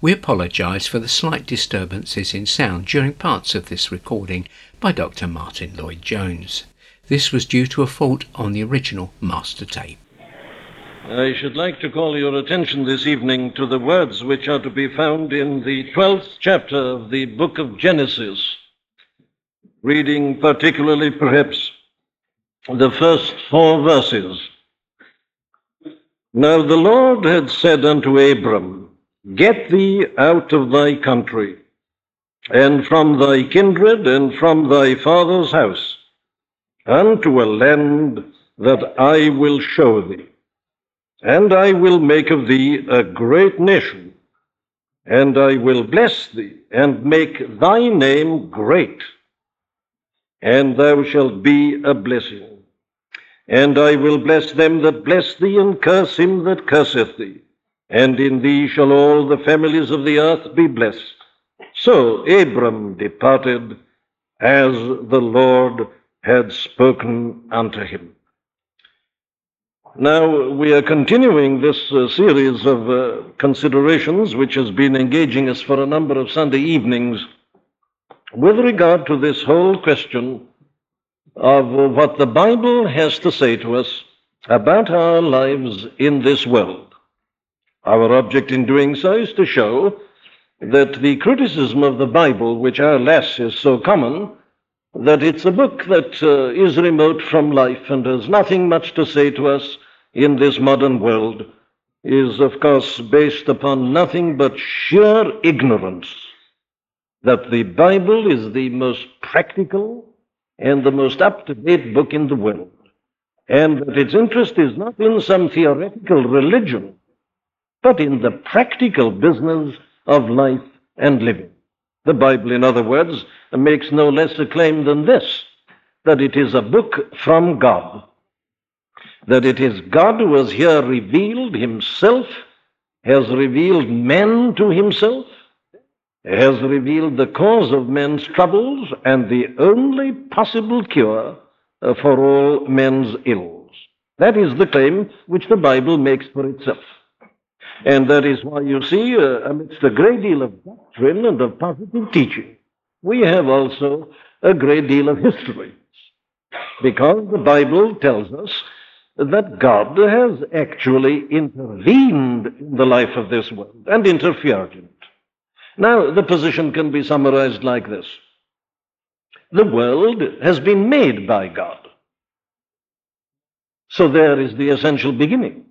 We apologise for the slight disturbances in sound during parts of this recording by Dr. Martyn Lloyd-Jones. This was due to a fault on the original master tape. I should like to call your attention this evening to the words which are to be found in the 12th chapter of the book of Genesis, reading particularly perhaps the first four verses. Now the Lord had said unto Abram, Get thee out of thy country, and from thy kindred, and from thy father's house, unto a land that I will show thee. And I will make of thee a great nation, and I will bless thee, and make thy name great, and thou shalt be a blessing. And I will bless them that bless thee, and curse him that curseth thee and in thee shall all the families of the earth be blessed. So Abram departed as the Lord had spoken unto him. Now, we are continuing this uh, series of uh, considerations which has been engaging us for a number of Sunday evenings with regard to this whole question of what the Bible has to say to us about our lives in this world. Our object in doing so is to show that the criticism of the Bible, which alas is so common, that it's a book that uh, is remote from life and has nothing much to say to us in this modern world, is of course based upon nothing but sheer ignorance that the Bible is the most practical and the most up to date book in the world, and that its interest is not in some theoretical religion but in the practical business of life and living. The Bible, in other words, makes no less a claim than this that it is a book from God, that it is God who has here revealed Himself, has revealed men to Himself, has revealed the cause of men's troubles and the only possible cure uh, for all men's ills. That is the claim which the Bible makes for itself. And that is why you see, uh, amidst a great deal of doctrine and of positive teaching, we have also a great deal of history. Because the Bible tells us that God has actually intervened in the life of this world and interfered in it. Now, the position can be summarized like this The world has been made by God. So there is the essential beginning.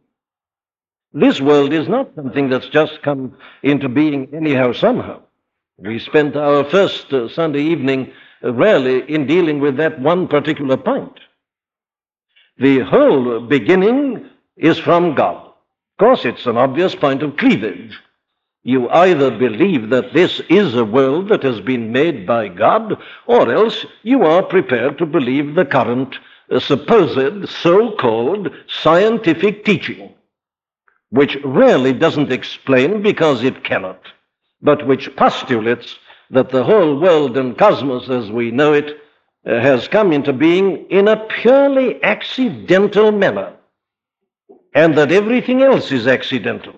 This world is not something that's just come into being anyhow, somehow. We spent our first uh, Sunday evening uh, rarely in dealing with that one particular point. The whole beginning is from God. Of course, it's an obvious point of cleavage. You either believe that this is a world that has been made by God, or else you are prepared to believe the current uh, supposed so called scientific teaching which really doesn't explain because it cannot, but which postulates that the whole world and cosmos as we know it uh, has come into being in a purely accidental manner, and that everything else is accidental.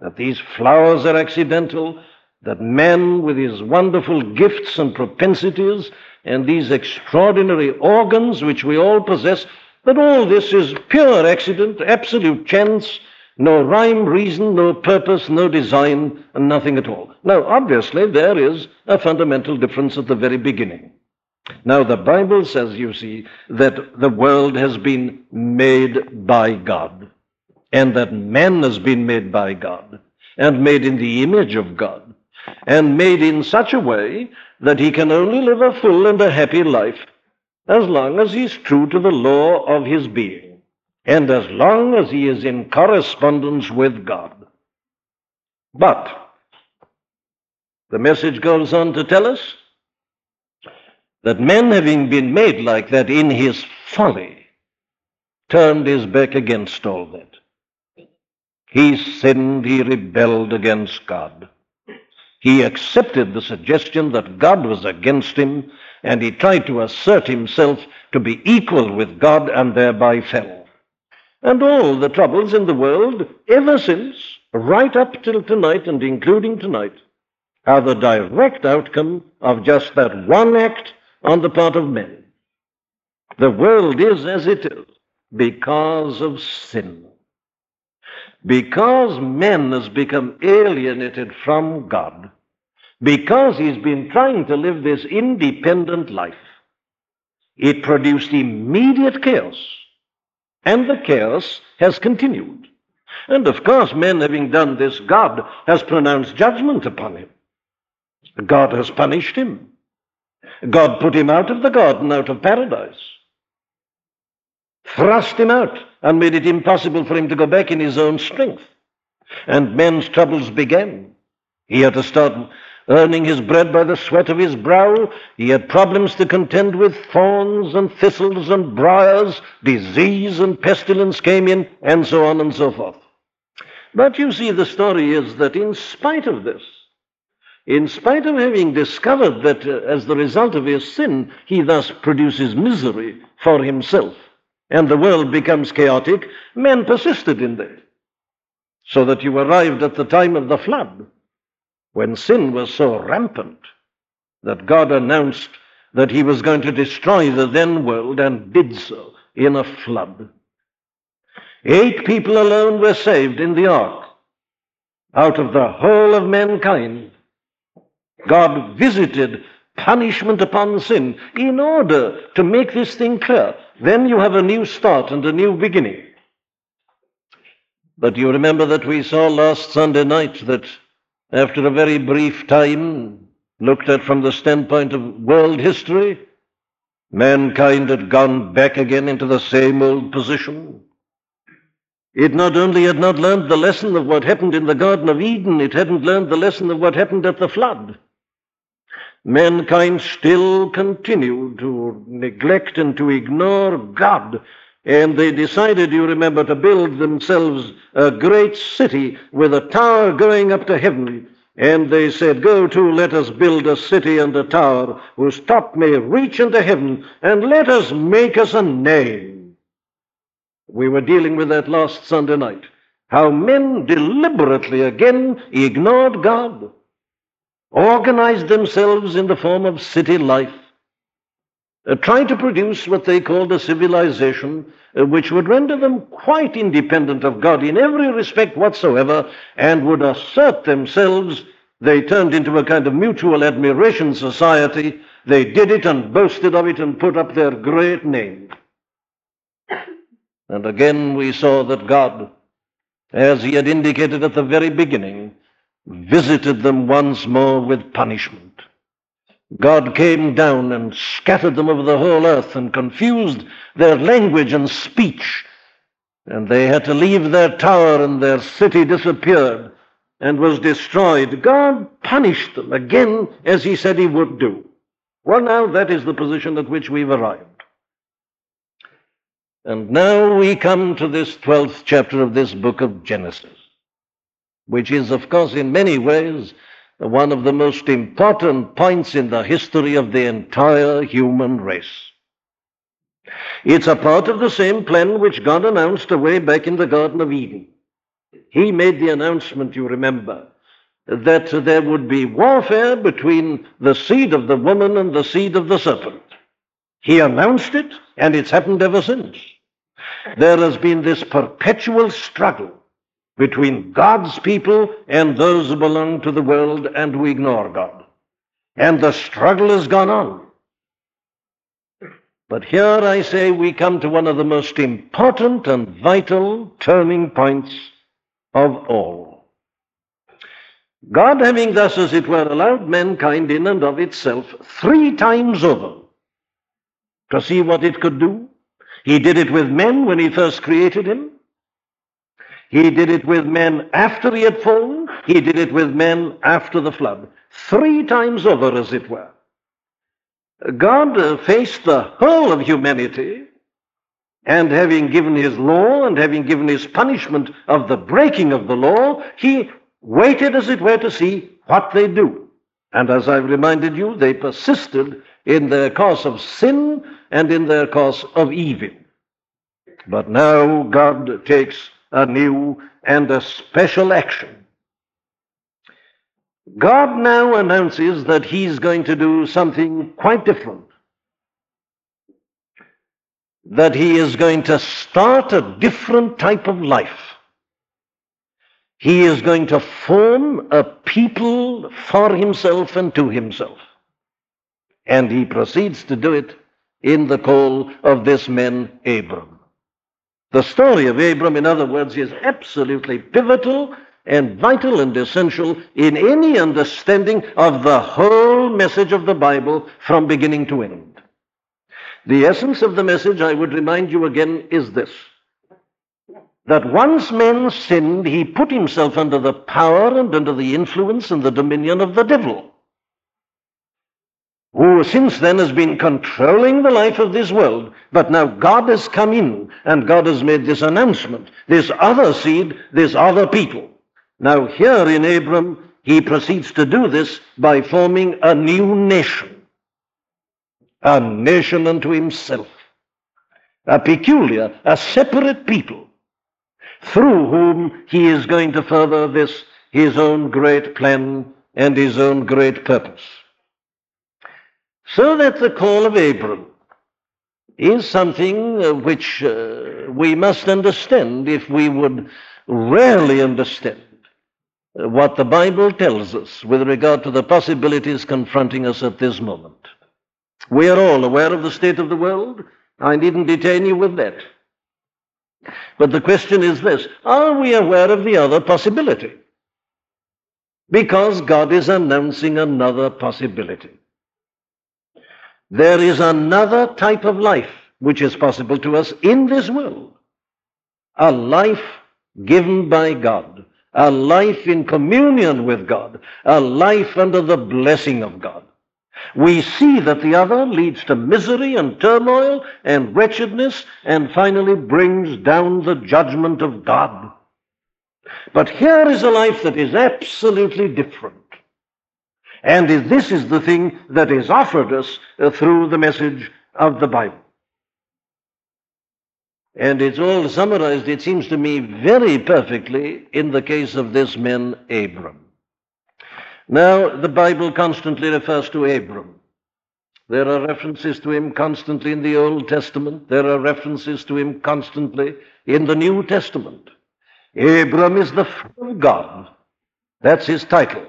That these flowers are accidental, that man, with his wonderful gifts and propensities, and these extraordinary organs which we all possess, that all this is pure accident, absolute chance, no rhyme, reason, no purpose, no design, and nothing at all. Now, obviously, there is a fundamental difference at the very beginning. Now, the Bible says, you see, that the world has been made by God, and that man has been made by God, and made in the image of God, and made in such a way that he can only live a full and a happy life as long as he's true to the law of his being and as long as he is in correspondence with God. But the message goes on to tell us that man, having been made like that in his folly, turned his back against all that. He sinned, he rebelled against God. He accepted the suggestion that God was against him, and he tried to assert himself to be equal with God and thereby fell and all the troubles in the world ever since right up till tonight and including tonight, are the direct outcome of just that one act on the part of men. The world is as it is because of sin. Because man has become alienated from God, because he's been trying to live this independent life, it produced immediate chaos. And the chaos has continued. And of course, men having done this, God has pronounced judgment upon him. God has punished him. God put him out of the garden, out of paradise. Thrust him out and made it impossible for him to go back in his own strength. And men's troubles began. He had to start earning his bread by the sweat of his brow. He had problems to contend with. Thorns and thistles and briars, disease and pestilence came in, and so on and so forth. But you see, the story is that in spite of this, in spite of having discovered that uh, as the result of his sin, he thus produces misery for himself, and the world becomes chaotic, men persisted in that. So that you arrived at the time of the flood, when sin was so rampant that God announced that he was going to destroy the then world and did so in a flood. Eight people alone were saved in the ark out of the whole of mankind. God visited punishment upon sin in order to make this thing clear. Then you have a new start and a new beginning. But you remember that we saw last Sunday night that after a very brief time, looked at from the standpoint of world history, mankind had gone back again into the same old position. It not only had not learned the lesson of what happened in the Garden of Eden, it hadn't learned the lesson of what happened at the flood mankind still continued to neglect and to ignore God. And they decided, you remember, to build themselves a great city with a tower going up to heaven. And they said, Go to, let us build a city and a tower whose top may reach into heaven, and let us make us a name. We were dealing with that last Sunday night. How men deliberately again ignored God organized themselves in the form of city life, uh, trying to produce what they called a civilization uh, which would render them quite independent of God in every respect whatsoever and would assert themselves. They turned into a kind of mutual admiration society. They did it and boasted of it and put up their great name. And again we saw that God, as he had indicated at the very beginning, visited them once more with punishment. God came down and scattered them over the whole earth and confused their language and speech. And they had to leave their tower and their city disappeared and was destroyed. God punished them again as he said he would do. Well, now that is the position at which we've arrived. And now we come to this 12th chapter of this book of Genesis which is, of course, in many ways one of the most important points in the history of the entire human race. It's a part of the same plan which God announced away back in the Garden of Eden. He made the announcement, you remember, that there would be warfare between the seed of the woman and the seed of the serpent. He announced it, and it's happened ever since. There has been this perpetual struggle between God's people and those who belong to the world and who ignore God. And the struggle has gone on. But here I say we come to one of the most important and vital turning points of all. God having thus, as it were, allowed mankind in and of itself three times over to see what it could do. He did it with men when he first created him. He did it with men after he had fallen. He did it with men after the flood. Three times over, as it were. God faced the whole of humanity, and having given his law and having given his punishment of the breaking of the law, he waited, as it were, to see what they do. And as I've reminded you, they persisted in their course of sin and in their course of evil. But now God takes a new and a special action. God now announces that he's going to do something quite different. That he is going to start a different type of life. He is going to form a people for himself and to himself. And he proceeds to do it in the call of this man, Abram. The story of Abram, in other words, is absolutely pivotal and vital and essential in any understanding of the whole message of the Bible from beginning to end. The essence of the message, I would remind you again, is this that once man sinned, he put himself under the power and under the influence and the dominion of the devil who since then has been controlling the life of this world. But now God has come in and God has made this announcement, this other seed, this other people. Now, here in Abram, he proceeds to do this by forming a new nation, a nation unto himself, a peculiar, a separate people, through whom he is going to further this, his own great plan and his own great purpose. So that the call of Abram is something uh, which uh, we must understand if we would rarely understand uh, what the Bible tells us with regard to the possibilities confronting us at this moment. We are all aware of the state of the world. I needn't detain you with that. But the question is this are we aware of the other possibility? Because God is announcing another possibility. There is another type of life which is possible to us in this world. A life given by God, a life in communion with God, a life under the blessing of God. We see that the other leads to misery and turmoil and wretchedness and finally brings down the judgment of God. But here is a life that is absolutely different. And this is the thing that is offered us uh, through the message of the Bible. And it's all summarized, it seems to me, very perfectly in the case of this man, Abram. Now, the Bible constantly refers to Abram. There are references to him constantly in the Old Testament. There are references to him constantly in the New Testament. Abram is the friend of God. That's his title.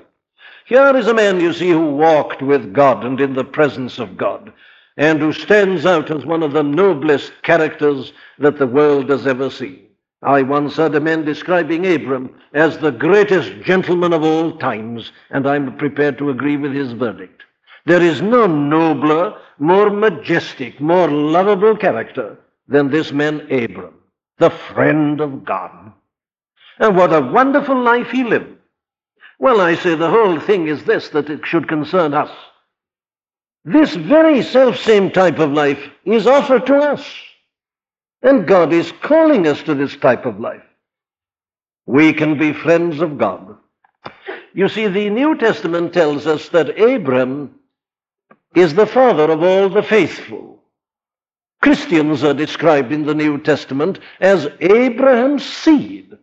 Here is a man, you see, who walked with God and in the presence of God, and who stands out as one of the noblest characters that the world has ever seen. I once heard a man describing Abram as the greatest gentleman of all times, and I'm prepared to agree with his verdict. There is no nobler, more majestic, more lovable character than this man Abram, the friend of God. And what a wonderful life he lived. Well, I say the whole thing is this that it should concern us. This very self same type of life is offered to us. And God is calling us to this type of life. We can be friends of God. You see, the New Testament tells us that Abram is the father of all the faithful. Christians are described in the New Testament as Abraham's seed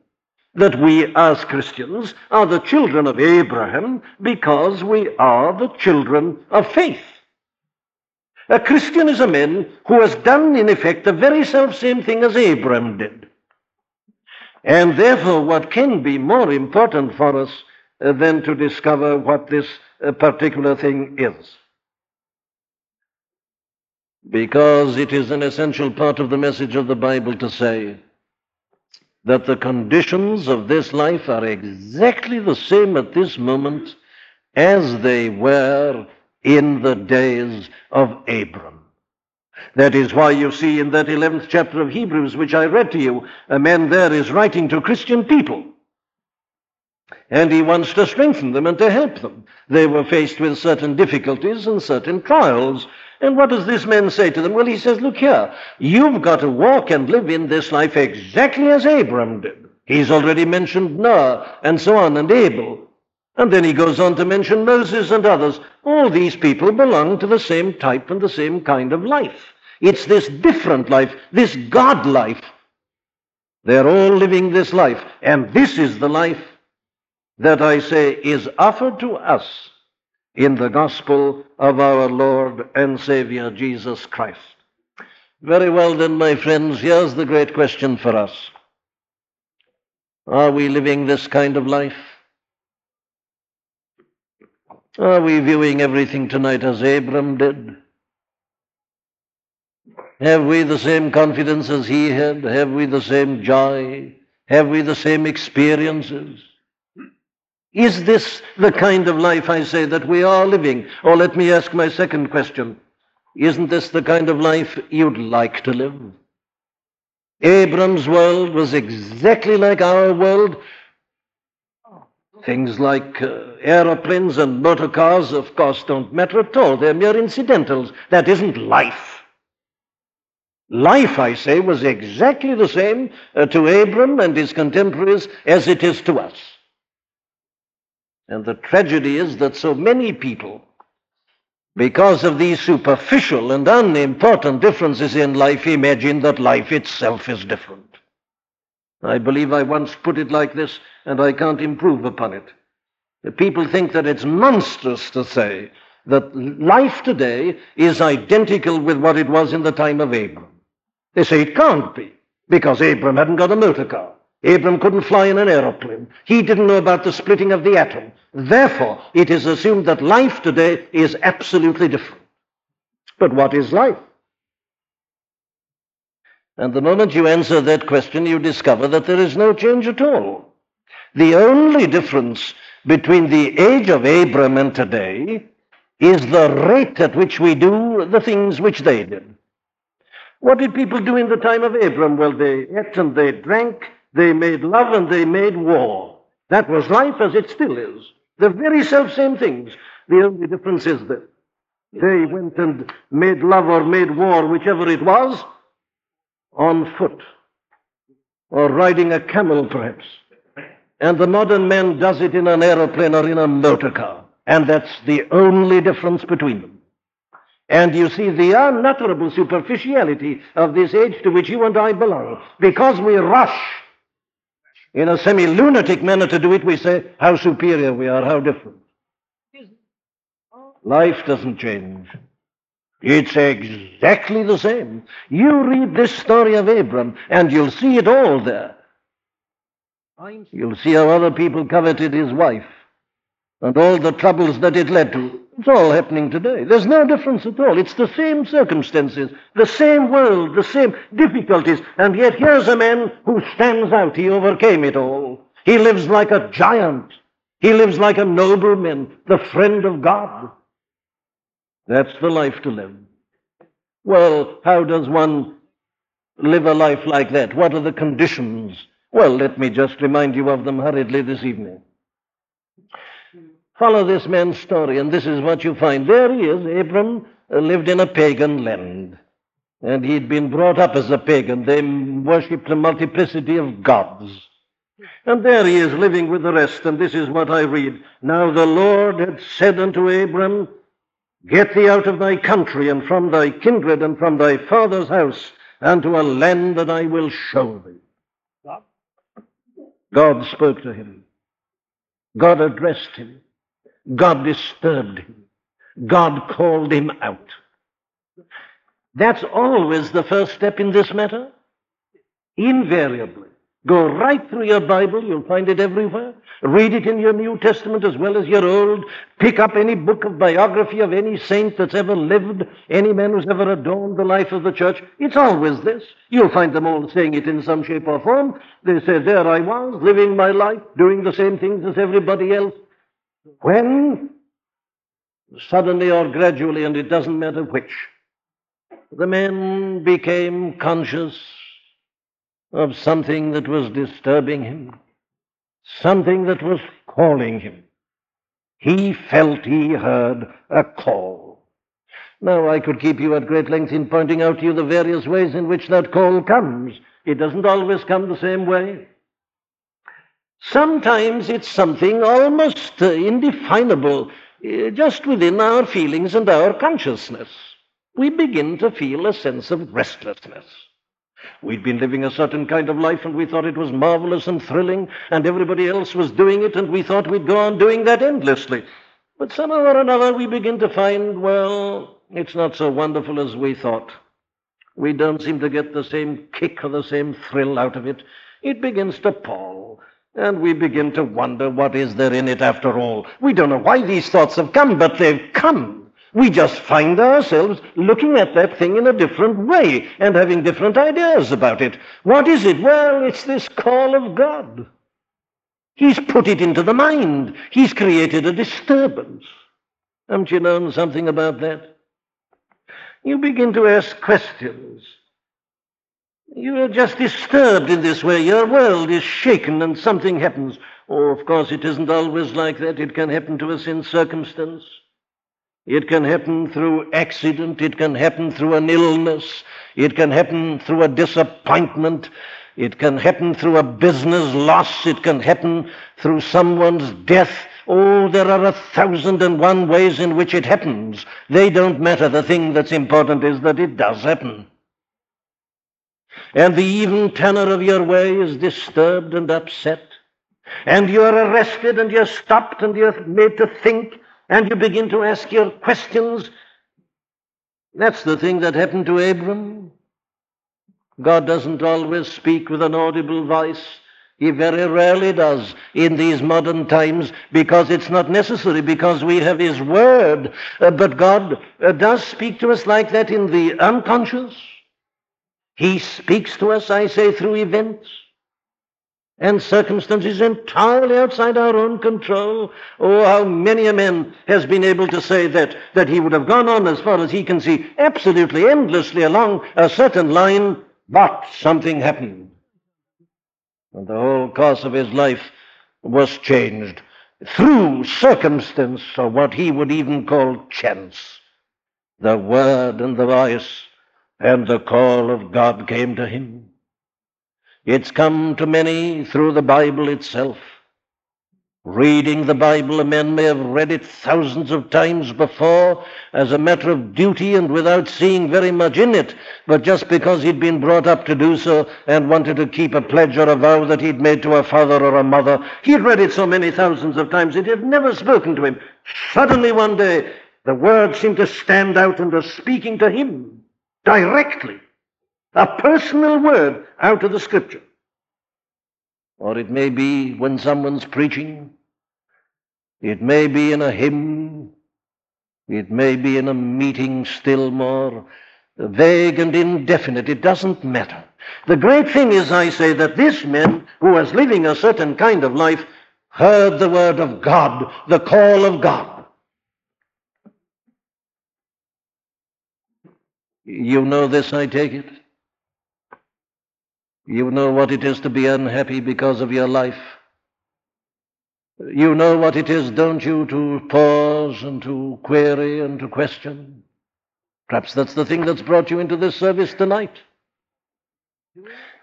that we as Christians are the children of Abraham because we are the children of faith. A Christian is a man who has done, in effect, the very self same thing as Abraham did. And therefore, what can be more important for us uh, than to discover what this uh, particular thing is? Because it is an essential part of the message of the Bible to say, that the conditions of this life are exactly the same at this moment as they were in the days of Abram. That is why you see in that 11th chapter of Hebrews, which I read to you, a man there is writing to Christian people. And he wants to strengthen them and to help them. They were faced with certain difficulties and certain trials. And what does this man say to them? Well, he says, Look here, you've got to walk and live in this life exactly as Abram did. He's already mentioned Noah and so on and Abel. And then he goes on to mention Moses and others. All these people belong to the same type and the same kind of life. It's this different life, this God life, They're all living this life. And this is the life that I say is offered to us in the gospel of our Lord and Savior Jesus Christ. Very well, then, my friends, here's the great question for us Are we living this kind of life? Are we viewing everything tonight as Abram did? Have we the same confidence as he had? Have we the same joy? Have we the same experiences? Is this the kind of life, I say, that we are living? Or let me ask my second question. Isn't this the kind of life you'd like to live? Abram's world was exactly like our world. Things like uh, aeroplanes and motor cars, of course, don't matter at all. They're mere incidentals. That isn't life. Life, I say, was exactly the same uh, to Abram and his contemporaries as it is to us. And the tragedy is that so many people, because of these superficial and unimportant differences in life, imagine that life itself is different. I believe I once put it like this, and I can't improve upon it. The people think that it's monstrous to say that life today is identical with what it was in the time of Abram. They say it can't be, because Abram hadn't got a motor car. Abram couldn't fly in an aeroplane. He didn't know about the splitting of the atom. Therefore, it is assumed that life today is absolutely different. But what is life? And the moment you answer that question, you discover that there is no change at all. The only difference between the age of Abram and today is the rate at which we do the things which they did. What did people do in the time of Abram? Well, they ate and they drank, they made love and they made war. That was life as it still is. The very self same things. The only difference is that they went and made love or made war, whichever it was, on foot or riding a camel, perhaps. And the modern man does it in an aeroplane or in a motor car. And that's the only difference between them. And you see the unutterable superficiality of this age to which you and I belong. Because we rush in a semi lunatic manner to do it, we say how superior we are, how different. Life doesn't change. It's exactly the same. You read this story of Abram, and you'll see it all there. You'll see how other people coveted his wife and all the troubles that it led to. It's all happening today. There's no difference at all. It's the same circumstances, the same world, the same difficulties. And yet here's a man who stands out. He overcame it all. He lives like a giant. He lives like a nobleman, the friend of God. That's the life to live. Well, how does one live a life like that? What are the conditions? Well, let me just remind you of them hurriedly this evening. Follow this man's story, and this is what you find. There he is. Abram uh, lived in a pagan land, and he'd been brought up as a pagan. They worshipped a multiplicity of gods. And there he is living with the rest, and this is what I read. Now the Lord had said unto Abram, Get thee out of thy country, and from thy kindred, and from thy father's house, unto a land that I will show thee. God spoke to him. God addressed him. God disturbed him. God called him out. That's always the first step in this matter. Invariably. Go right through your Bible, you'll find it everywhere. Read it in your New Testament as well as your Old. Pick up any book of biography of any saint that's ever lived, any man who's ever adorned the life of the church. It's always this. You'll find them all saying it in some shape or form. They say, There I was, living my life, doing the same things as everybody else. When, suddenly or gradually, and it doesn't matter which, the man became conscious of something that was disturbing him, something that was calling him. He felt he heard a call. Now, I could keep you at great length in pointing out to you the various ways in which that call comes. It doesn't always come the same way. Sometimes it's something almost uh, indefinable, uh, just within our feelings and our consciousness. We begin to feel a sense of restlessness. We'd been living a certain kind of life and we thought it was marvelous and thrilling, and everybody else was doing it, and we thought we'd go on doing that endlessly. But somehow or another we begin to find, well, it's not so wonderful as we thought. We don't seem to get the same kick or the same thrill out of it. It begins to pall. And we begin to wonder what is there in it after all. We don't know why these thoughts have come, but they've come. We just find ourselves looking at that thing in a different way and having different ideas about it. What is it? Well, it's this call of God. He's put it into the mind. He's created a disturbance. Haven't you known something about that? You begin to ask questions. You are just disturbed in this way. Your world is shaken and something happens. Oh, of course, it isn't always like that. It can happen to us in circumstance. It can happen through accident. It can happen through an illness. It can happen through a disappointment. It can happen through a business loss. It can happen through someone's death. Oh, there are a thousand and one ways in which it happens. They don't matter. The thing that's important is that it does happen. And the even tenor of your way is disturbed and upset. And you're arrested and you're stopped and you're made to think and you begin to ask your questions. That's the thing that happened to Abram. God doesn't always speak with an audible voice. He very rarely does in these modern times because it's not necessary, because we have His Word. Uh, but God uh, does speak to us like that in the unconscious. He speaks to us, I say, through events and circumstances entirely outside our own control. Oh, how many a man has been able to say that, that he would have gone on as far as he can see, absolutely endlessly along a certain line, but something happened. And the whole course of his life was changed through circumstance, or what he would even call chance. The word and the voice and the call of God came to him. It's come to many through the Bible itself. Reading the Bible, a man may have read it thousands of times before as a matter of duty and without seeing very much in it, but just because he'd been brought up to do so and wanted to keep a pledge or a vow that he'd made to a father or a mother. He'd read it so many thousands of times it had never spoken to him. Suddenly one day, the word seemed to stand out and was speaking to him directly. A personal word out of the scripture. Or it may be when someone's preaching. It may be in a hymn. It may be in a meeting still more vague and indefinite. It doesn't matter. The great thing is, I say, that this man who was living a certain kind of life heard the word of God, the call of God. You know this, I take it? You know what it is to be unhappy because of your life. You know what it is, don't you, to pause and to query and to question? Perhaps that's the thing that's brought you into this service tonight.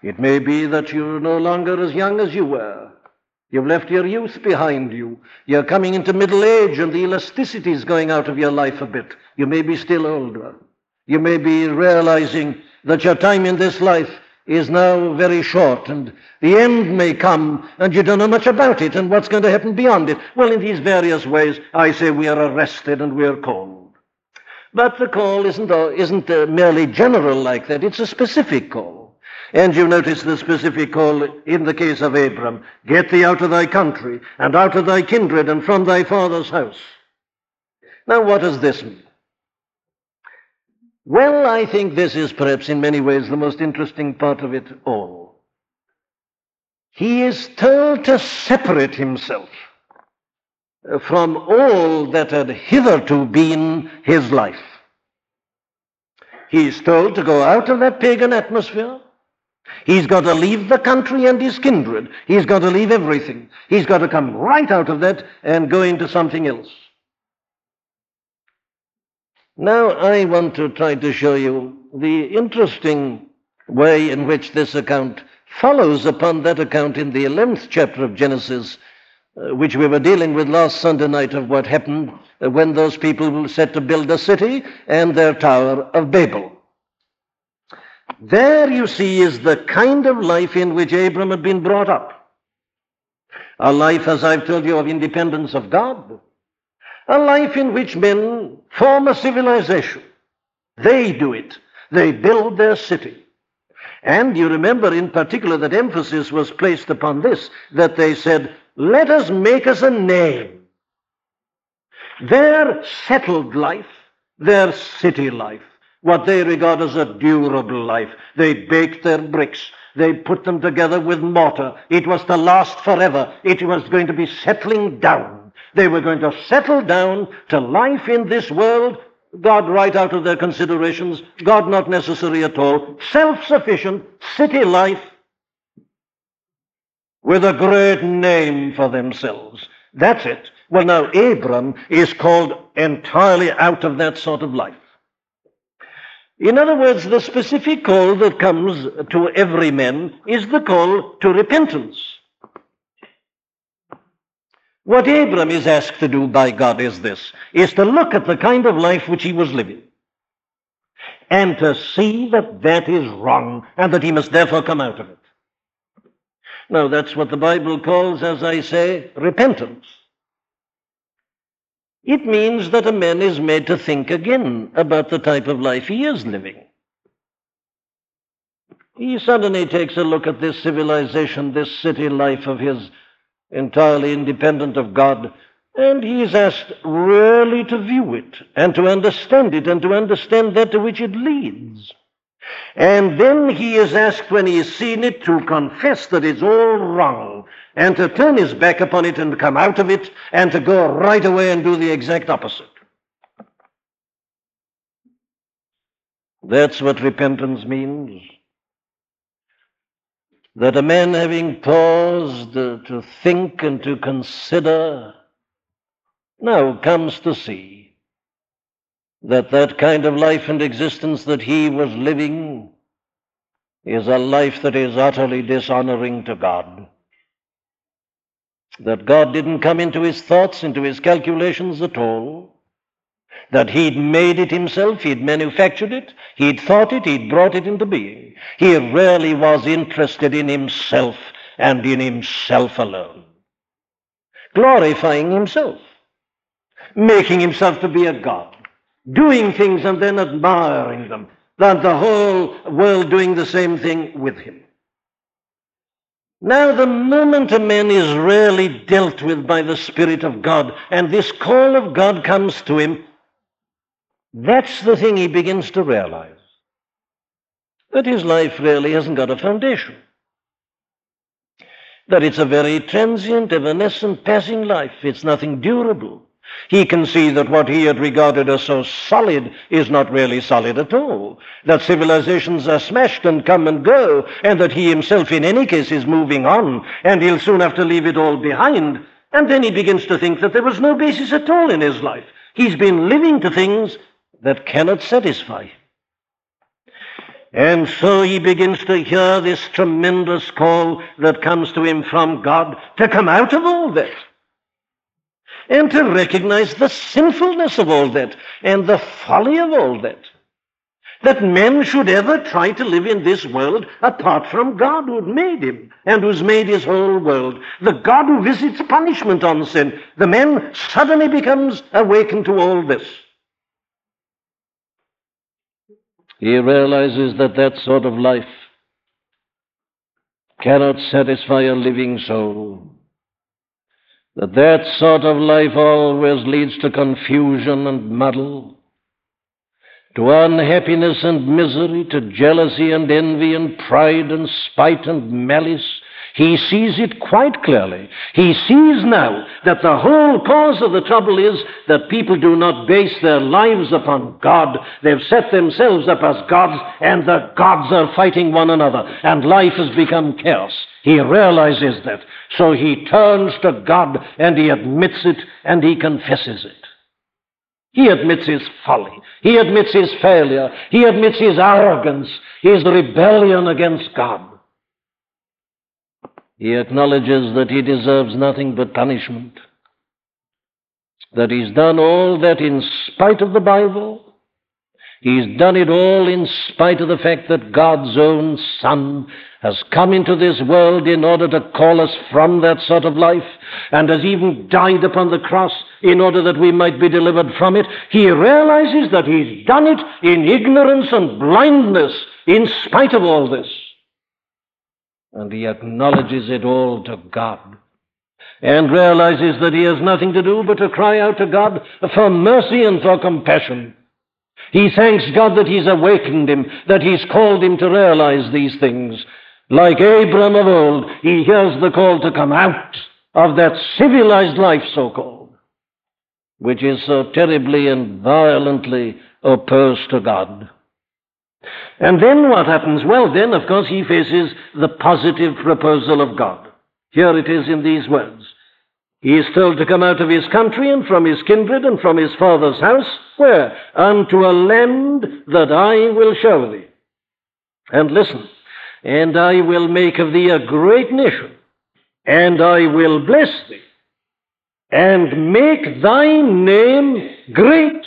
It may be that you're no longer as young as you were. You've left your youth behind you. You're coming into middle age and the elasticity is going out of your life a bit. You may be still older. You may be realizing that your time in this life is now very short, and the end may come, and you don't know much about it, and what's going to happen beyond it. Well, in these various ways, I say we are arrested and we are called. But the call isn't, uh, isn't uh, merely general like that, it's a specific call. And you notice the specific call in the case of Abram Get thee out of thy country, and out of thy kindred, and from thy father's house. Now, what does this mean? Well, I think this is perhaps in many ways the most interesting part of it all. He is told to separate himself uh, from all that had hitherto been his life. He is told to go out of that pagan atmosphere. He's got to leave the country and his kindred. He's got to leave everything. He's got to come right out of that and go into something else. Now I want to try to show you the interesting way in which this account follows upon that account in the 11th chapter of Genesis, uh, which we were dealing with last Sunday night of what happened uh, when those people were set to build a city and their Tower of Babel. There, you see, is the kind of life in which Abram had been brought up. A life, as I've told you, of independence of God. A life in which men form a civilization. They do it. They build their city. And you remember in particular that emphasis was placed upon this, that they said, let us make us a name. Their settled life, their city life, what they regard as a durable life. They baked their bricks. They put them together with mortar. It was to last forever. It was going to be settling down. They were going to settle down to life in this world. God right out of their considerations. God not necessary at all. Self-sufficient city life with a great name for themselves. That's it. Well, now, Abram is called entirely out of that sort of life. In other words, the specific call that comes to every man is the call to repentance. What Abram is asked to do by God is this, is to look at the kind of life which he was living and to see that that is wrong and that he must therefore come out of it. Now, that's what the Bible calls, as I say, repentance. It means that a man is made to think again about the type of life he is living. He suddenly takes a look at this civilization, this city life of his, entirely independent of God, and he is asked really to view it and to understand it and to understand that to which it leads. And then he is asked, when he has seen it, to confess that it's all wrong and to turn his back upon it and come out of it and to go right away and do the exact opposite. That's what repentance means. That a man having paused to think and to consider now comes to see that that kind of life and existence that he was living is a life that is utterly dishonoring to God. That God didn't come into his thoughts, into his calculations at all, that he'd made it himself, he'd manufactured it, he'd thought it, he'd brought it into being. He really was interested in himself and in himself alone, glorifying himself, making himself to be a God, doing things and then admiring them, that the whole world doing the same thing with him. Now, the moment a man is really dealt with by the Spirit of God, and this call of God comes to him, that's the thing he begins to realize. That his life really hasn't got a foundation. That it's a very transient, evanescent, passing life. It's nothing durable. He can see that what he had regarded as so solid is not really solid at all. That civilizations are smashed and come and go, and that he himself, in any case, is moving on, and he'll soon have to leave it all behind. And then he begins to think that there was no basis at all in his life. He's been living to things that cannot satisfy. And so he begins to hear this tremendous call that comes to him from God to come out of all that and to recognize the sinfulness of all that and the folly of all that. That men should ever try to live in this world apart from God who made him and who's made his whole world. The God who visits punishment on sin. The man suddenly becomes awakened to all this. He realizes that that sort of life cannot satisfy a living soul that that sort of life always leads to confusion and muddle, to unhappiness and misery, to jealousy and envy and pride and spite and malice. He sees it quite clearly. He sees now that the whole cause of the trouble is that people do not base their lives upon God. They've set themselves up as gods, and the gods are fighting one another, and life has become chaos. He realizes that. So he turns to God and he admits it and he confesses it. He admits his folly. He admits his failure. He admits his arrogance, his rebellion against God. He acknowledges that he deserves nothing but punishment, that he's done all that in spite of the Bible, He's done it all in spite of the fact that God's own Son has come into this world in order to call us from that sort of life and has even died upon the cross in order that we might be delivered from it. He realizes that he's done it in ignorance and blindness in spite of all this. And he acknowledges it all to God and realizes that he has nothing to do but to cry out to God for mercy and for compassion. He thanks God that He's awakened him, that He's called him to realize these things. Like Abram of old, he hears the call to come out of that civilized life, so called, which is so terribly and violently opposed to God. And then what happens? Well, then, of course, he faces the positive proposal of God. Here it is in these words he is told to come out of his country and from his kindred and from his father's house, where? Unto a land that I will show thee. And listen, and I will make of thee a great nation, and I will bless thee, and make thy name great,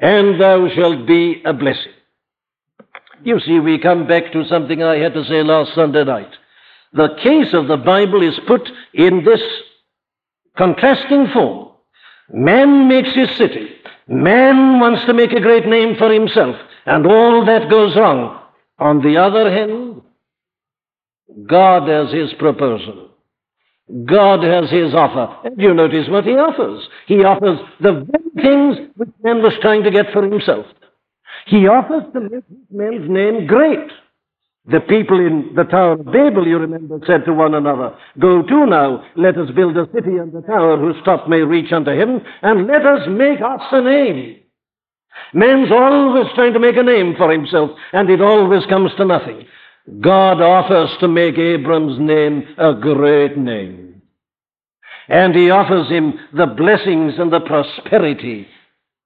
and thou shalt be a blessing. You see, we come back to something I had to say last Sunday night. The case of the Bible is put in this contrasting form. Man makes his city. Man wants to make a great name for himself, and all that goes wrong. On the other hand, God has his proposal. God has his offer. And you notice what he offers. He offers the very things which man was trying to get for himself. He offers to make his man's name great. The people in the Tower of Babel, you remember, said to one another, Go to now, let us build a city and a tower whose top may reach unto heaven, and let us make us a name. Man's always trying to make a name for himself, and it always comes to nothing. God offers to make Abram's name a great name. And he offers him the blessings and the prosperity,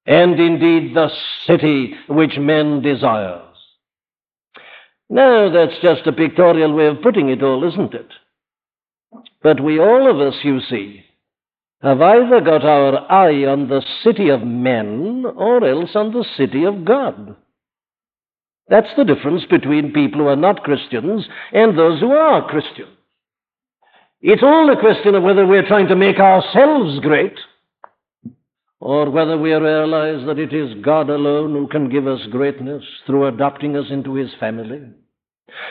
and indeed the city which men desire. Now, that's just a pictorial way of putting it all, isn't it? But we all of us, you see, have either got our eye on the city of men or else on the city of God. That's the difference between people who are not Christians and those who are Christians. It's all a question of whether we're trying to make ourselves great or whether we realize that it is God alone who can give us greatness through adopting us into his family.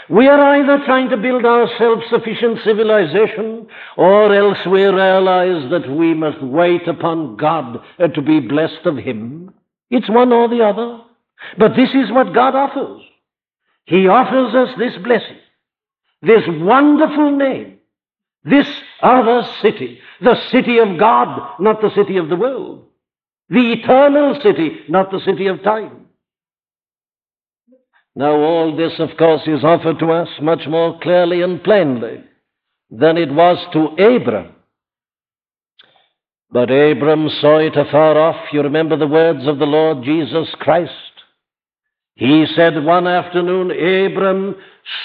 We are either trying to build our self-sufficient civilization, or else we realize that we must wait upon God to be blessed of Him. It's one or the other. But this is what God offers. He offers us this blessing, this wonderful name, this other city, the city of God, not the city of the world, the eternal city, not the city of time. Now, all this, of course, is offered to us much more clearly and plainly than it was to Abram. But Abram saw it afar off. You remember the words of the Lord Jesus Christ. He said one afternoon, Abram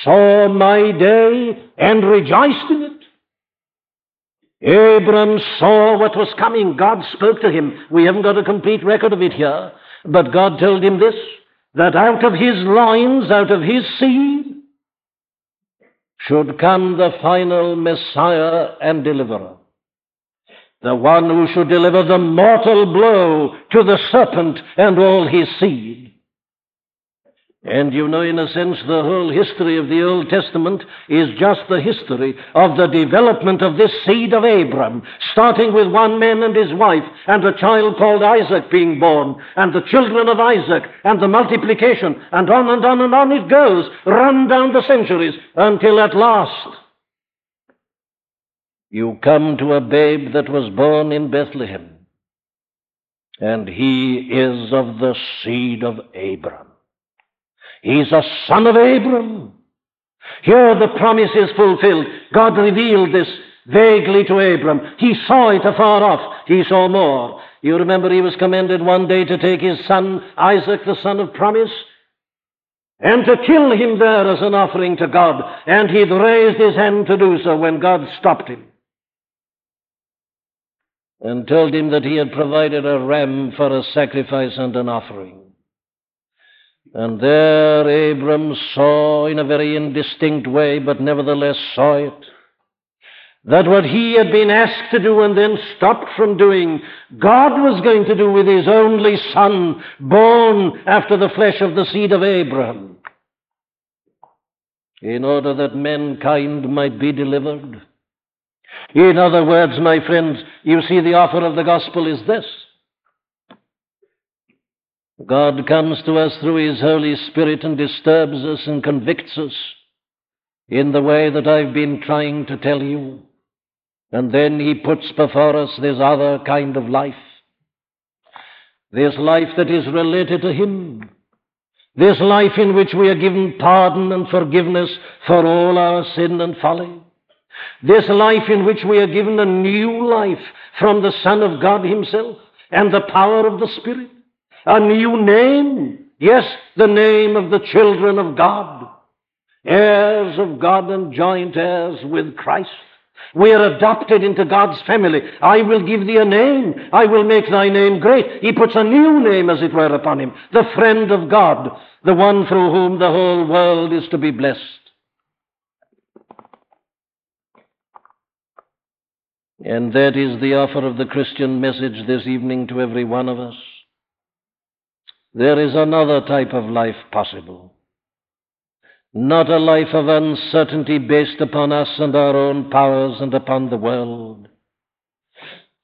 saw my day and rejoiced in it. Abram saw what was coming. God spoke to him. We haven't got a complete record of it here, but God told him this that out of his loins, out of his seed, should come the final Messiah and deliverer. The one who should deliver the mortal blow to the serpent and all his seed. And you know, in a sense, the whole history of the Old Testament is just the history of the development of this seed of Abram, starting with one man and his wife, and a child called Isaac being born, and the children of Isaac, and the multiplication, and on and on and on it goes, run down the centuries, until at last you come to a babe that was born in Bethlehem, and he is of the seed of Abram. He's a son of Abram. Here the promise is fulfilled. God revealed this vaguely to Abram. He saw it afar off. He saw more. You remember he was commanded one day to take his son, Isaac, the son of promise, and to kill him there as an offering to God. And he'd raised his hand to do so when God stopped him and told him that he had provided a ram for a sacrifice and an offering. And there Abram saw in a very indistinct way, but nevertheless saw it, that what he had been asked to do and then stopped from doing, God was going to do with his only son, born after the flesh of the seed of Abraham, in order that mankind might be delivered. In other words, my friends, you see, the offer of the gospel is this. God comes to us through His Holy Spirit and disturbs us and convicts us in the way that I've been trying to tell you. And then He puts before us this other kind of life. This life that is related to Him. This life in which we are given pardon and forgiveness for all our sin and folly. This life in which we are given a new life from the Son of God Himself and the power of the Spirit. A new name. Yes, the name of the children of God. Heirs of God and joint heirs with Christ. We are adopted into God's family. I will give thee a name. I will make thy name great. He puts a new name, as it were, upon him. The friend of God. The one through whom the whole world is to be blessed. And that is the offer of the Christian message this evening to every one of us. There is another type of life possible. Not a life of uncertainty based upon us and our own powers and upon the world,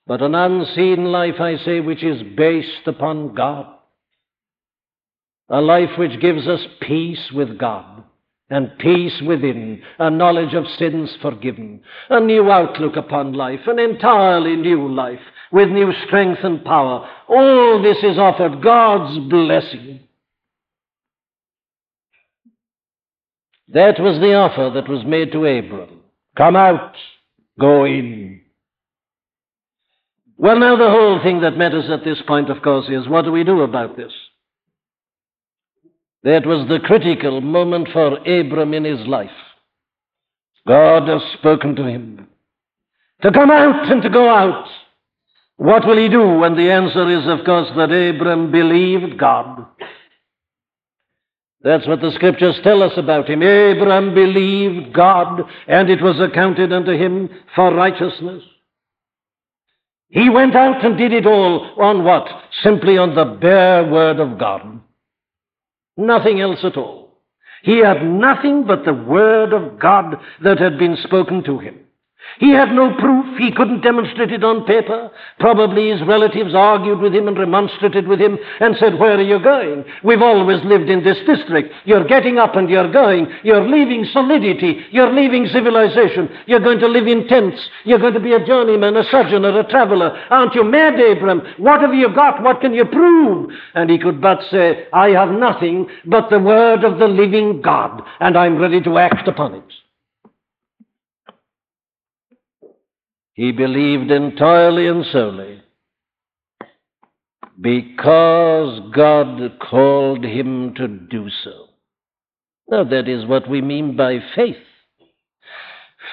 but an unseen life, I say, which is based upon God. A life which gives us peace with God and peace within, a knowledge of sins forgiven, a new outlook upon life, an entirely new life with new strength and power. All this is offered God's blessing. That was the offer that was made to Abram. Come out, go in. Well, now the whole thing that matters at this point, of course, is what do we do about this? That was the critical moment for Abram in his life. God has spoken to him to come out and to go out. What will he do? And the answer is, of course, that Abram believed God. That's what the scriptures tell us about him. Abram believed God, and it was accounted unto him for righteousness. He went out and did it all on what? Simply on the bare word of God. Nothing else at all. He had nothing but the word of God that had been spoken to him. He had no proof. He couldn't demonstrate it on paper. Probably his relatives argued with him and remonstrated with him and said, Where are you going? We've always lived in this district. You're getting up and you're going. You're leaving solidity. You're leaving civilization. You're going to live in tents. You're going to be a journeyman, a sojourner, a traveler. Aren't you mad, Abram? What have you got? What can you prove? And he could but say, I have nothing but the word of the living God, and I'm ready to act upon it. He believed entirely and solely because God called him to do so. Now, that is what we mean by faith.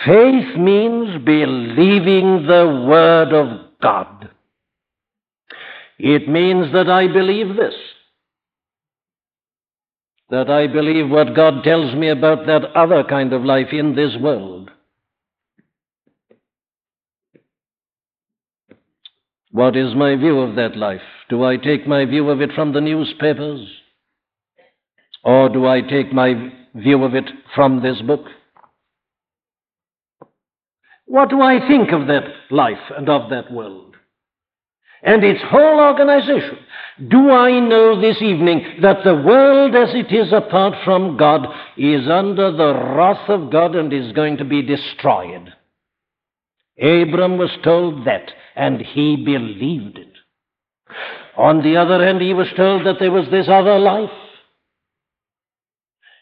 Faith means believing the Word of God. It means that I believe this. That I believe what God tells me about that other kind of life in this world. What is my view of that life? Do I take my view of it from the newspapers? Or do I take my view of it from this book? What do I think of that life and of that world? And its whole organization. Do I know this evening that the world as it is apart from God is under the wrath of God and is going to be destroyed? Abram was told that, and he believed it. On the other hand, he was told that there was this other life.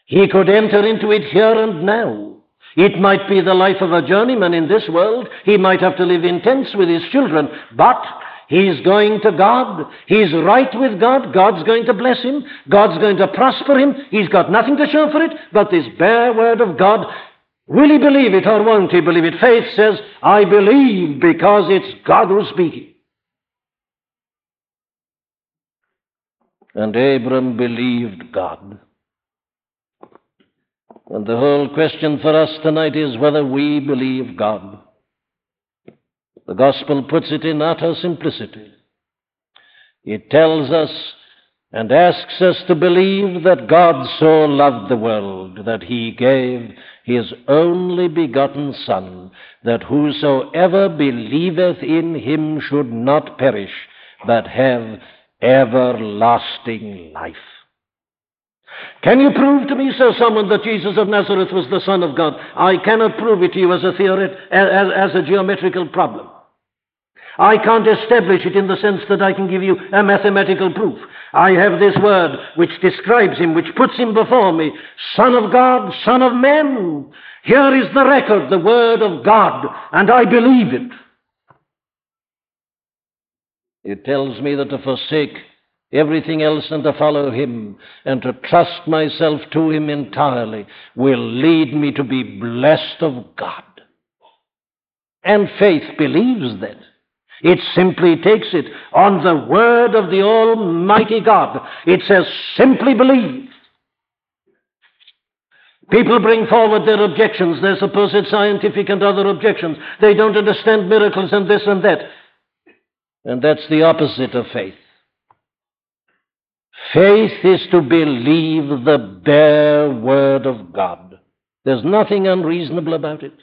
He could enter into it here and now. It might be the life of a journeyman in this world. He might have to live in tents with his children, but he's going to God. He's right with God. God's going to bless him. God's going to prosper him. He's got nothing to show for it but this bare word of God Will he believe it or won't he believe it? Faith says, I believe because it's God who's speaking. And Abram believed God. And the whole question for us tonight is whether we believe God. The gospel puts it in utter simplicity. It tells us and asks us to believe that God so loved the world that he gave his only begotten Son, that whosoever believeth in him should not perish, but have everlasting life. Can you prove to me, Sir someone, that Jesus of Nazareth was the Son of God? I cannot prove it to you as a theory, as, as a geometrical problem. I can't establish it in the sense that I can give you a mathematical proof. I have this word which describes him, which puts him before me Son of God, Son of Man. Here is the record, the Word of God, and I believe it. It tells me that to forsake everything else and to follow Him and to trust myself to Him entirely will lead me to be blessed of God. And faith believes that. It simply takes it on the word of the Almighty God. It says, simply believe. People bring forward their objections, their supposed scientific and other objections. They don't understand miracles and this and that. And that's the opposite of faith. Faith is to believe the bare word of God. There's nothing unreasonable about it.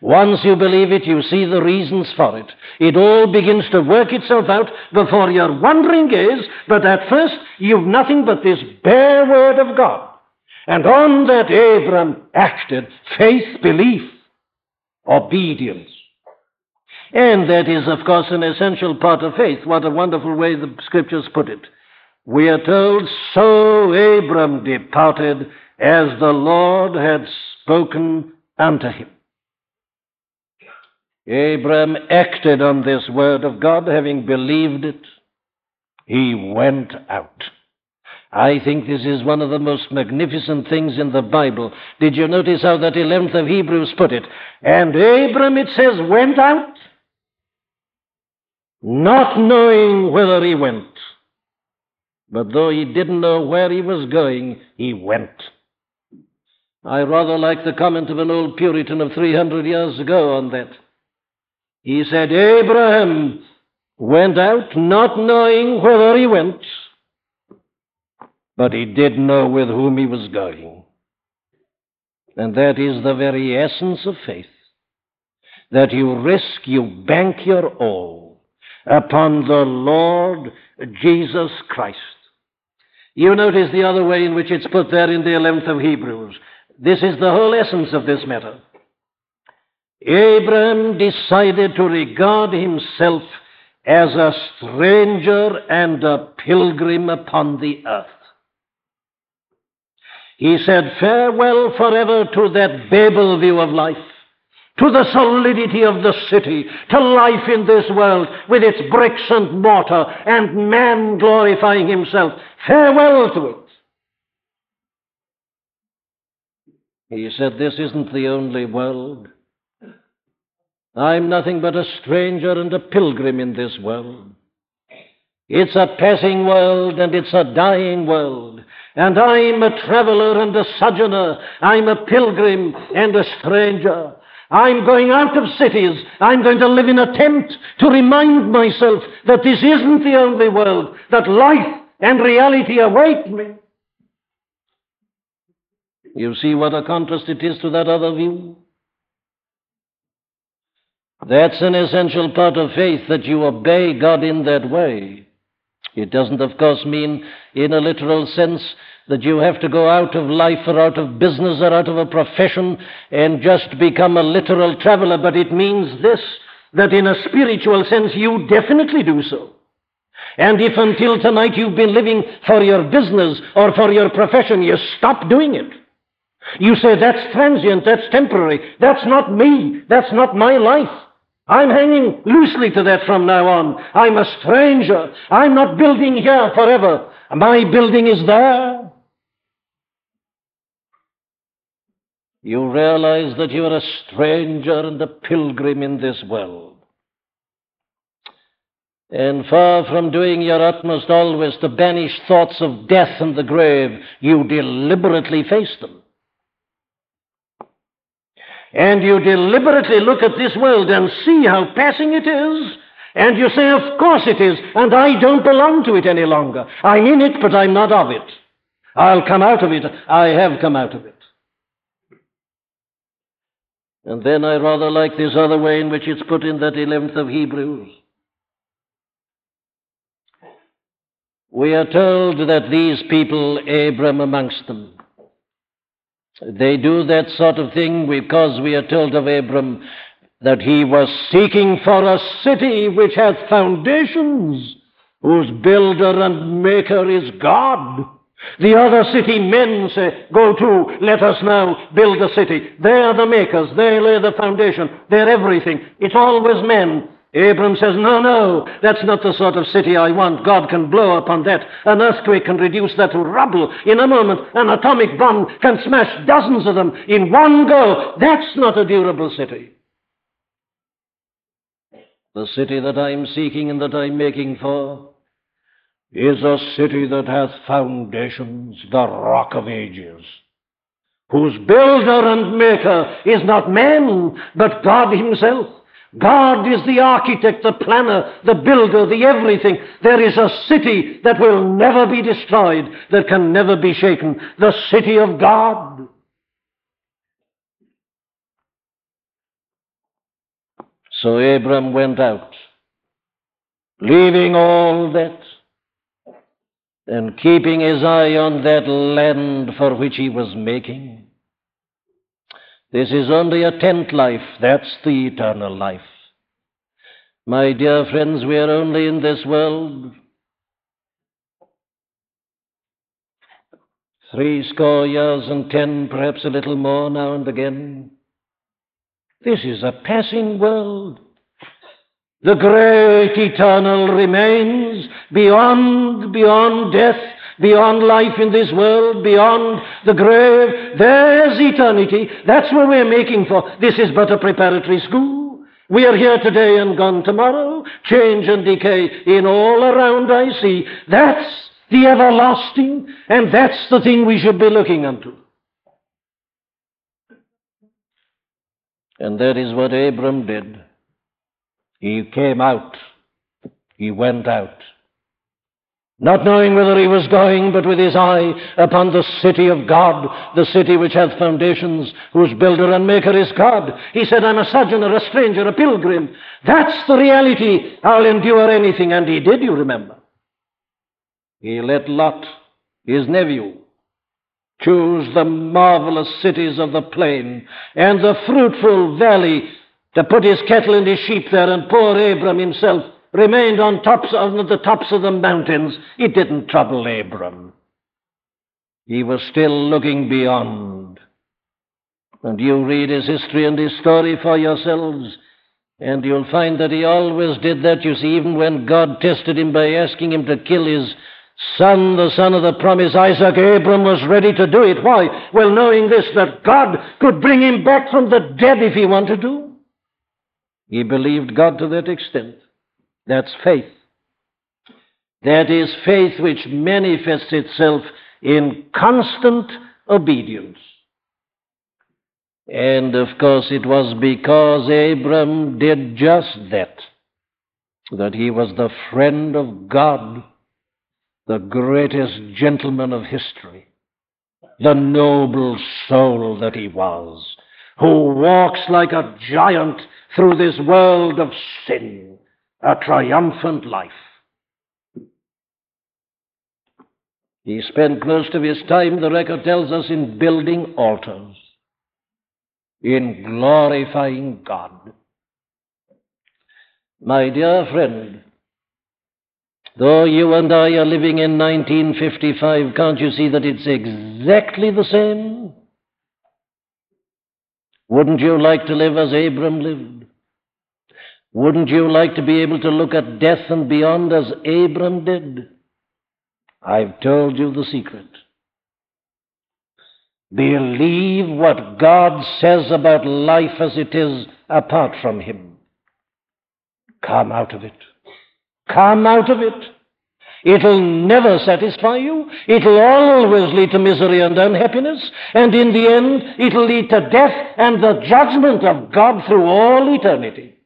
Once you believe it, you see the reasons for it. It all begins to work itself out before your wondering gaze, but at first you've nothing but this bare word of God. And on that Abram acted faith, belief, obedience. And that is, of course, an essential part of faith. What a wonderful way the scriptures put it. We are told, So Abram departed as the Lord had spoken unto him. Abram acted on this word of God, having believed it. He went out. I think this is one of the most magnificent things in the Bible. Did you notice how that 11th of Hebrews put it? And Abram, it says, went out, not knowing whither he went. But though he didn't know where he was going, he went. I rather like the comment of an old Puritan of 300 years ago on that. He said, Abraham went out not knowing whither he went, but he did know with whom he was going. And that is the very essence of faith. That you risk, you bank your all upon the Lord Jesus Christ. You notice the other way in which it's put there in the 11th of Hebrews. This is the whole essence of this matter. Abraham decided to regard himself as a stranger and a pilgrim upon the earth. He said farewell forever to that Babel view of life, to the solidity of the city, to life in this world with its bricks and mortar and man glorifying himself. Farewell to it. He said, This isn't the only world. I'm nothing but a stranger and a pilgrim in this world. It's a passing world and it's a dying world. And I'm a traveler and a sojourner. I'm a pilgrim and a stranger. I'm going out of cities. I'm going to live in a tent to remind myself that this isn't the only world, that life and reality await me. You see what a contrast it is to that other view? That's an essential part of faith that you obey God in that way. It doesn't, of course, mean in a literal sense that you have to go out of life or out of business or out of a profession and just become a literal traveler, but it means this that in a spiritual sense you definitely do so. And if until tonight you've been living for your business or for your profession, you stop doing it. You say, that's transient, that's temporary, that's not me, that's not my life. I'm hanging loosely to that from now on. I'm a stranger. I'm not building here forever. My building is there. You realize that you are a stranger and a pilgrim in this world. And far from doing your utmost always to banish thoughts of death and the grave, you deliberately face them. And you deliberately look at this world and see how passing it is. And you say, Of course it is, and I don't belong to it any longer. I'm in it, but I'm not of it. I'll come out of it. I have come out of it. And then I rather like this other way in which it's put in that 11th of Hebrews. We are told that these people, Abram amongst them, they do that sort of thing because we are told of Abram that he was seeking for a city which hath foundations, whose builder and maker is God. The other city men say, Go to, let us now build a city. They're the makers, they lay the foundation, they're everything. It's always men. Abram says, No, no, that's not the sort of city I want. God can blow upon that. An earthquake can reduce that to rubble in a moment. An atomic bomb can smash dozens of them in one go. That's not a durable city. The city that I'm seeking and that I'm making for is a city that hath foundations, the rock of ages, whose builder and maker is not man, but God Himself. God is the architect, the planner, the builder, the everything. There is a city that will never be destroyed, that can never be shaken. The city of God. So Abram went out, leaving all that, and keeping his eye on that land for which he was making. This is only a tent life. That's the eternal life. My dear friends, we are only in this world three score years and ten, perhaps a little more now and again. This is a passing world. The great eternal remains beyond, beyond death, beyond life in this world, beyond the grave. There's eternity. That's where we're making for. This is but a preparatory school. We are here today and gone tomorrow. Change and decay in all around I see. That's the everlasting, and that's the thing we should be looking unto. And that is what Abram did. He came out. He went out. Not knowing whither he was going, but with his eye upon the city of God, the city which hath foundations, whose builder and maker is God. He said, I'm a sojourner, a stranger, a pilgrim. That's the reality. I'll endure anything. And he did, you remember. He let Lot, his nephew, choose the marvelous cities of the plain and the fruitful valley to put his cattle and his sheep there, and poor Abram himself remained on tops of the tops of the mountains. It didn't trouble Abram. He was still looking beyond. And you read his history and his story for yourselves, and you'll find that he always did that, you see, even when God tested him by asking him to kill his son, the son of the promise, Isaac, Abram was ready to do it. Why? Well, knowing this, that God could bring him back from the dead if he wanted to. He believed God to that extent. That's faith. That is faith which manifests itself in constant obedience. And of course, it was because Abram did just that, that he was the friend of God, the greatest gentleman of history, the noble soul that he was, who walks like a giant through this world of sin, a triumphant life. He spent most of his time, the record tells us, in building altars, in glorifying God. My dear friend, though you and I are living in 1955, can't you see that it's exactly the same? Wouldn't you like to live as Abram lived? Wouldn't you like to be able to look at death and beyond as Abram did? I've told you the secret. Believe what God says about life as it is apart from Him. Come out of it. Come out of it. It'll never satisfy you. It'll always lead to misery and unhappiness. And in the end, it'll lead to death and the judgment of God through all eternity.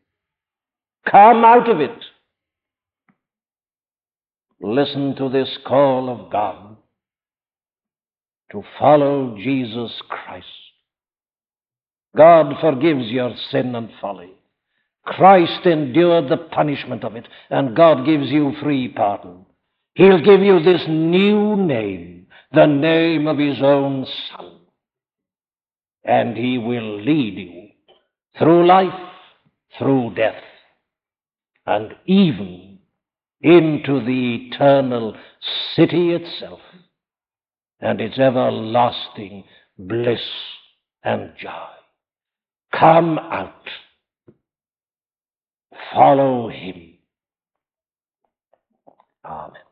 Come out of it. Listen to this call of God to follow Jesus Christ. God forgives your sin and folly. Christ endured the punishment of it, and God gives you free pardon. He'll give you this new name, the name of His own Son. And He will lead you through life, through death, and even into the eternal city itself and its everlasting bliss and joy. Come out. Follow him. Amen.